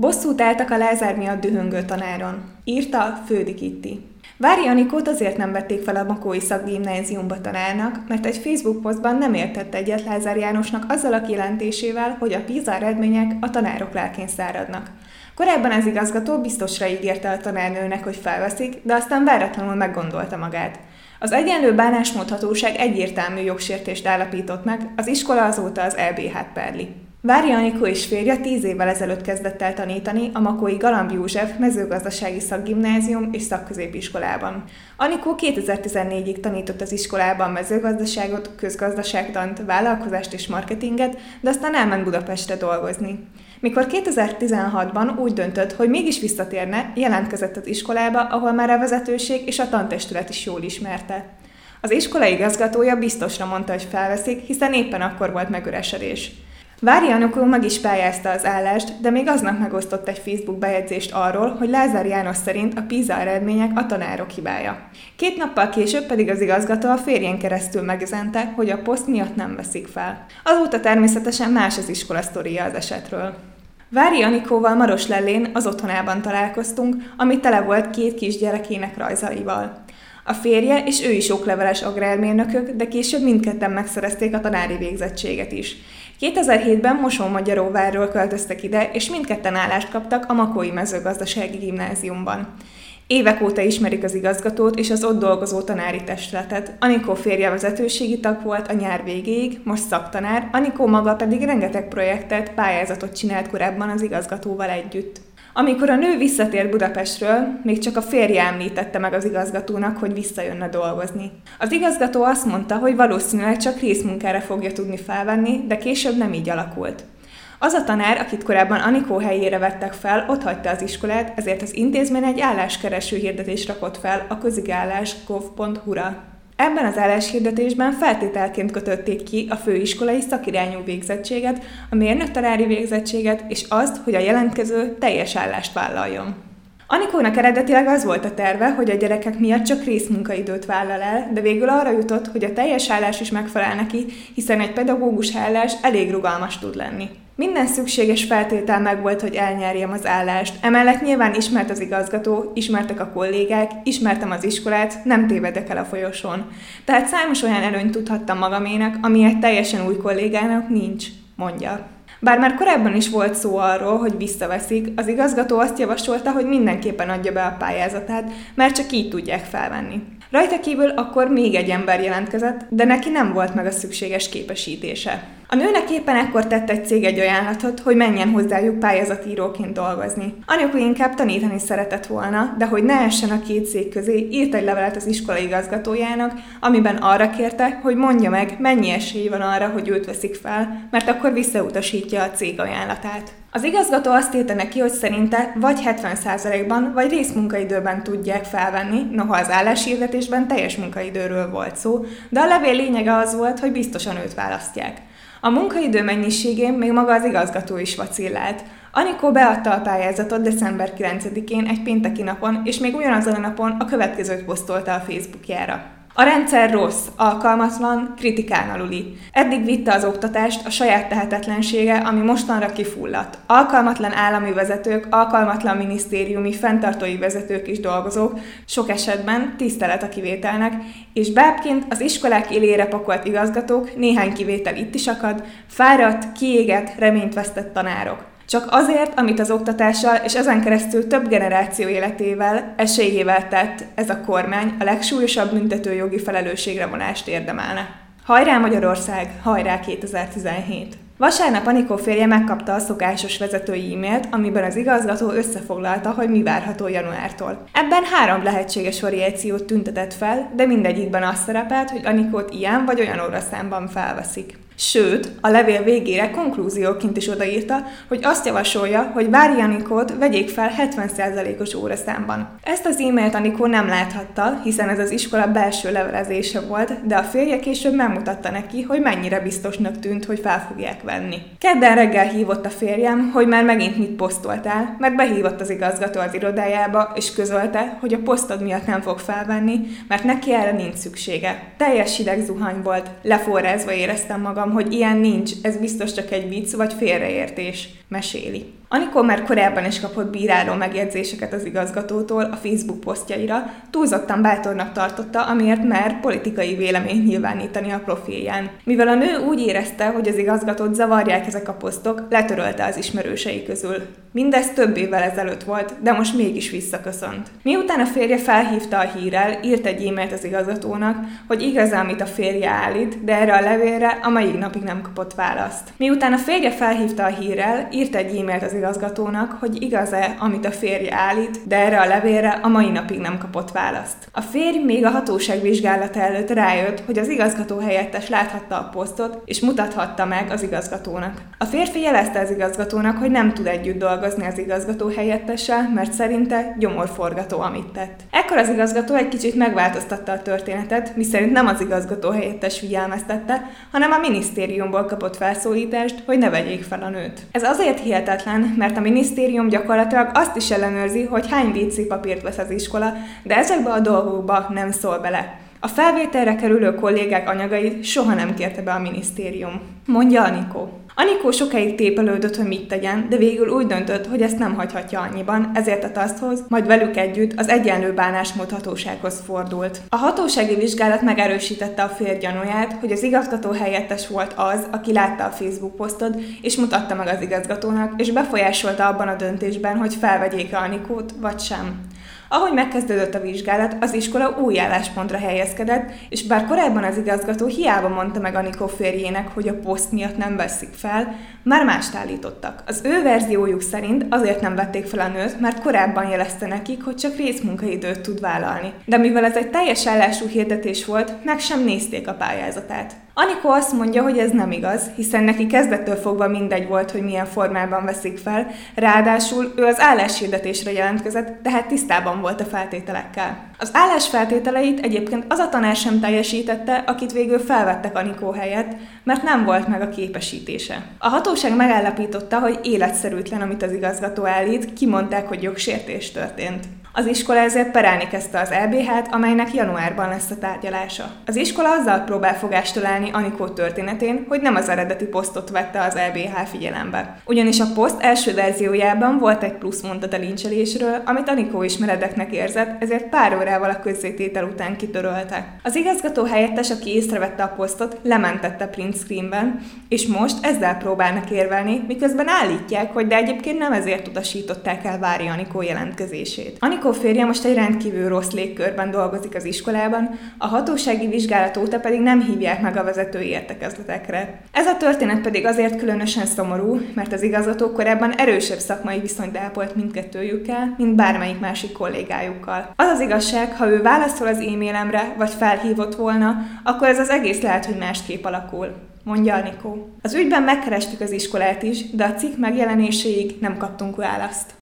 Bosszút álltak a Lázár miatt dühöngő tanáron. Írta Fődi Kitti. Vári Anikót azért nem vették fel a Makói Szakgimnáziumba tanárnak, mert egy Facebook posztban nem értett egyet Lázár Jánosnak azzal a kijelentésével, hogy a PISA eredmények a tanárok lelkén száradnak. Korábban az igazgató biztosra ígérte a tanárnőnek, hogy felveszik, de aztán váratlanul meggondolta magát. Az egyenlő bánásmódhatóság egyértelmű jogsértést állapított meg, az iskola azóta az LBH-t perli. Vári Anikó és férje tíz évvel ezelőtt kezdett el tanítani a Makói Galamb József mezőgazdasági szakgimnázium és szakközépiskolában. Anikó 2014-ig tanított az iskolában mezőgazdaságot, közgazdaságtant, vállalkozást és marketinget, de aztán elment Budapestre dolgozni. Mikor 2016-ban úgy döntött, hogy mégis visszatérne, jelentkezett az iskolába, ahol már a vezetőség és a tantestület is jól ismerte. Az iskola igazgatója biztosra mondta, hogy felveszik, hiszen éppen akkor volt megüresedés. Vári Anokó meg is pályázta az állást, de még aznap megosztott egy Facebook bejegyzést arról, hogy Lázár János szerint a PISA eredmények a tanárok hibája. Két nappal később pedig az igazgató a férjén keresztül megüzente, hogy a poszt miatt nem veszik fel. Azóta természetesen más az iskola sztoria az esetről. Vári Anikóval Maros Lellén az otthonában találkoztunk, ami tele volt két kisgyerekének rajzaival. A férje és ő is okleveles agrármérnökök, de később mindketten megszerezték a tanári végzettséget is. 2007-ben Mosonmagyaróvárról költöztek ide, és mindketten állást kaptak a Makói mezőgazdasági gimnáziumban. Évek óta ismerik az igazgatót és az ott dolgozó tanári testületet. Anikó férje vezetőségi tag volt a nyár végéig, most szaktanár, Anikó maga pedig rengeteg projektet, pályázatot csinált korábban az igazgatóval együtt. Amikor a nő visszatért Budapestről, még csak a férje említette meg az igazgatónak, hogy visszajönne dolgozni. Az igazgató azt mondta, hogy valószínűleg csak részmunkára fogja tudni felvenni, de később nem így alakult. Az a tanár, akit korábban Anikó helyére vettek fel, ott hagyta az iskolát, ezért az intézmény egy álláskereső hirdetést rakott fel a közigállás.gov.hu-ra. Ebben az álláshirdetésben feltételként kötötték ki a főiskolai szakirányú végzettséget, a mérnöktanári végzettséget és azt, hogy a jelentkező teljes állást vállaljon. Anikónak eredetileg az volt a terve, hogy a gyerekek miatt csak részmunkaidőt vállal el, de végül arra jutott, hogy a teljes állás is megfelel neki, hiszen egy pedagógus állás elég rugalmas tud lenni. Minden szükséges feltétel megvolt, hogy elnyerjem az állást. Emellett nyilván ismert az igazgató, ismertek a kollégák, ismertem az iskolát, nem tévedek el a folyosón. Tehát számos olyan előnyt tudhattam magaménak, ami egy teljesen új kollégának nincs, mondja. Bár már korábban is volt szó arról, hogy visszaveszik, az igazgató azt javasolta, hogy mindenképpen adja be a pályázatát, mert csak így tudják felvenni. Rajta kívül akkor még egy ember jelentkezett, de neki nem volt meg a szükséges képesítése. A nőnek éppen ekkor tett egy cég egy ajánlatot, hogy menjen hozzájuk pályázatíróként dolgozni. Anyuka inkább tanítani szeretett volna, de hogy ne essen a két cég közé, írt egy levelet az iskola igazgatójának, amiben arra kérte, hogy mondja meg, mennyi esély van arra, hogy őt veszik fel, mert akkor visszautasítja a cég ajánlatát. Az igazgató azt írta neki, hogy szerinte vagy 70%-ban, vagy részmunkaidőben tudják felvenni, noha az álláshirdetésben teljes munkaidőről volt szó, de a levél lényege az volt, hogy biztosan őt választják. A munkaidő mennyiségén még maga az igazgató is vacillált. Anikó beadta a pályázatot december 9-én egy pénteki napon, és még ugyanazon a napon a következőt posztolta a Facebookjára. A rendszer rossz, alkalmatlan, kritikán aluli. Eddig vitte az oktatást a saját tehetetlensége, ami mostanra kifulladt. Alkalmatlan állami vezetők, alkalmatlan minisztériumi, fenntartói vezetők is dolgozók, sok esetben tisztelet a kivételnek, és bábként az iskolák élére pakolt igazgatók, néhány kivétel itt is akad, fáradt, kiégett, reményt vesztett tanárok. Csak azért, amit az oktatással és ezen keresztül több generáció életével, esélyével tett ez a kormány, a legsúlyosabb büntetőjogi felelősségre vonást érdemelne. Hajrá Magyarország, hajrá 2017! Vasárnap Anikó férje megkapta a szokásos vezetői e-mailt, amiben az igazgató összefoglalta, hogy mi várható januártól. Ebben három lehetséges variációt tüntetett fel, de mindegyikben az szerepelt, hogy Anikót ilyen vagy olyan óraszámban felveszik. Sőt, a levél végére konklúzióként is odaírta, hogy azt javasolja, hogy Vári Anikót vegyék fel 70%-os óraszámban. Ezt az e-mailt Anikó nem láthatta, hiszen ez az iskola belső levelezése volt, de a férje később megmutatta neki, hogy mennyire biztosnak tűnt, hogy fel fogják venni. Kedden reggel hívott a férjem, hogy már megint mit posztoltál, mert behívott az igazgató az irodájába, és közölte, hogy a posztod miatt nem fog felvenni, mert neki erre nincs szüksége. Teljes hideg zuhany volt, leforrázva éreztem magam, magam, hogy ilyen nincs, ez biztos csak egy vicc vagy félreértés, meséli. Anikó már korábban is kapott bíráló megjegyzéseket az igazgatótól a Facebook posztjaira, túlzottan bátornak tartotta, amiért már politikai véleményt nyilvánítani a profilján. Mivel a nő úgy érezte, hogy az igazgatót zavarják ezek a posztok, letörölte az ismerősei közül. Mindez több évvel ezelőtt volt, de most mégis visszaköszönt. Miután a férje felhívta a hírrel, írt egy e-mailt az igazgatónak, hogy igaz, amit a férje állít, de erre a levélre a mai napig nem kapott választ. Miután a férje felhívta a hírrel, írt egy e-mailt az igazgatónak, hogy igaz-e, amit a férje állít, de erre a levélre a mai napig nem kapott választ. A férj még a hatóság vizsgálata előtt rájött, hogy az igazgató helyettes láthatta a posztot, és mutathatta meg az igazgatónak. A férfi jelezte az igazgatónak, hogy nem tud együtt dolgozni az igazgató helyettessel, mert szerinte gyomorforgató, amit tett. Ekkor az igazgató egy kicsit megváltoztatta a történetet, miszerint nem az igazgató helyettes figyelmeztette, hanem a minisztériumból kapott felszólítást, hogy ne vegyék fel a nőt. Ez azért hihetetlen, mert a minisztérium gyakorlatilag azt is ellenőrzi, hogy hány WC papírt vesz az iskola, de ezekbe a dolgokba nem szól bele. A felvételre kerülő kollégák anyagait soha nem kérte be a minisztérium. Mondja Anikó. Anikó sokáig tépelődött, hogy mit tegyen, de végül úgy döntött, hogy ezt nem hagyhatja annyiban, ezért a taszthoz, majd velük együtt az egyenlő bánásmód hatósághoz fordult. A hatósági vizsgálat megerősítette a férj gyanúját, hogy az igazgató helyettes volt az, aki látta a Facebook posztot, és mutatta meg az igazgatónak, és befolyásolta abban a döntésben, hogy felvegyék-e Anikót, vagy sem. Ahogy megkezdődött a vizsgálat, az iskola új álláspontra helyezkedett, és bár korábban az igazgató hiába mondta meg Anikó férjének, hogy a poszt miatt nem veszik fel, már mást állítottak. Az ő verziójuk szerint azért nem vették fel a nőt, mert korábban jelezte nekik, hogy csak részmunkaidőt tud vállalni. De mivel ez egy teljes állású hirdetés volt, meg sem nézték a pályázatát. Anikó azt mondja, hogy ez nem igaz, hiszen neki kezdettől fogva mindegy volt, hogy milyen formában veszik fel, ráadásul ő az álláshirdetésre jelentkezett, tehát tisztában volt a feltételekkel. Az állás feltételeit egyébként az a tanár sem teljesítette, akit végül felvettek Anikó helyett, mert nem volt meg a képesítése. A hatóság megállapította, hogy életszerűtlen, amit az igazgató állít, kimondták, hogy jogsértés történt. Az iskola ezért perelni kezdte az EBH-t, amelynek januárban lesz a tárgyalása. Az iskola azzal próbál fogást találni Anikó történetén, hogy nem az eredeti posztot vette az EBH figyelembe. Ugyanis a poszt első verziójában volt egy plusz mondat a lincselésről, amit Anikó is meredeknek érzett, ezért pár órával a közzététel után kitörölte. Az igazgató helyettes, aki észrevette a posztot, lementette print screenben, és most ezzel próbálnak érvelni, miközben állítják, hogy de egyébként nem ezért utasították el Vári Anikó jelentkezését. Anikó férje most egy rendkívül rossz légkörben dolgozik az iskolában, a hatósági vizsgálat óta pedig nem hívják meg a vezetői értekezletekre. Ez a történet pedig azért különösen szomorú, mert az igazgató korábban erősebb szakmai viszonyt ápolt mindkettőjükkel, mint bármelyik másik kollégájukkal. Az az igazság, ha ő válaszol az e-mailemre, vagy felhívott volna, akkor ez az egész lehet, hogy másképp alakul mondja Anikó. Az ügyben megkerestük az iskolát is, de a cikk megjelenéséig nem kaptunk választ.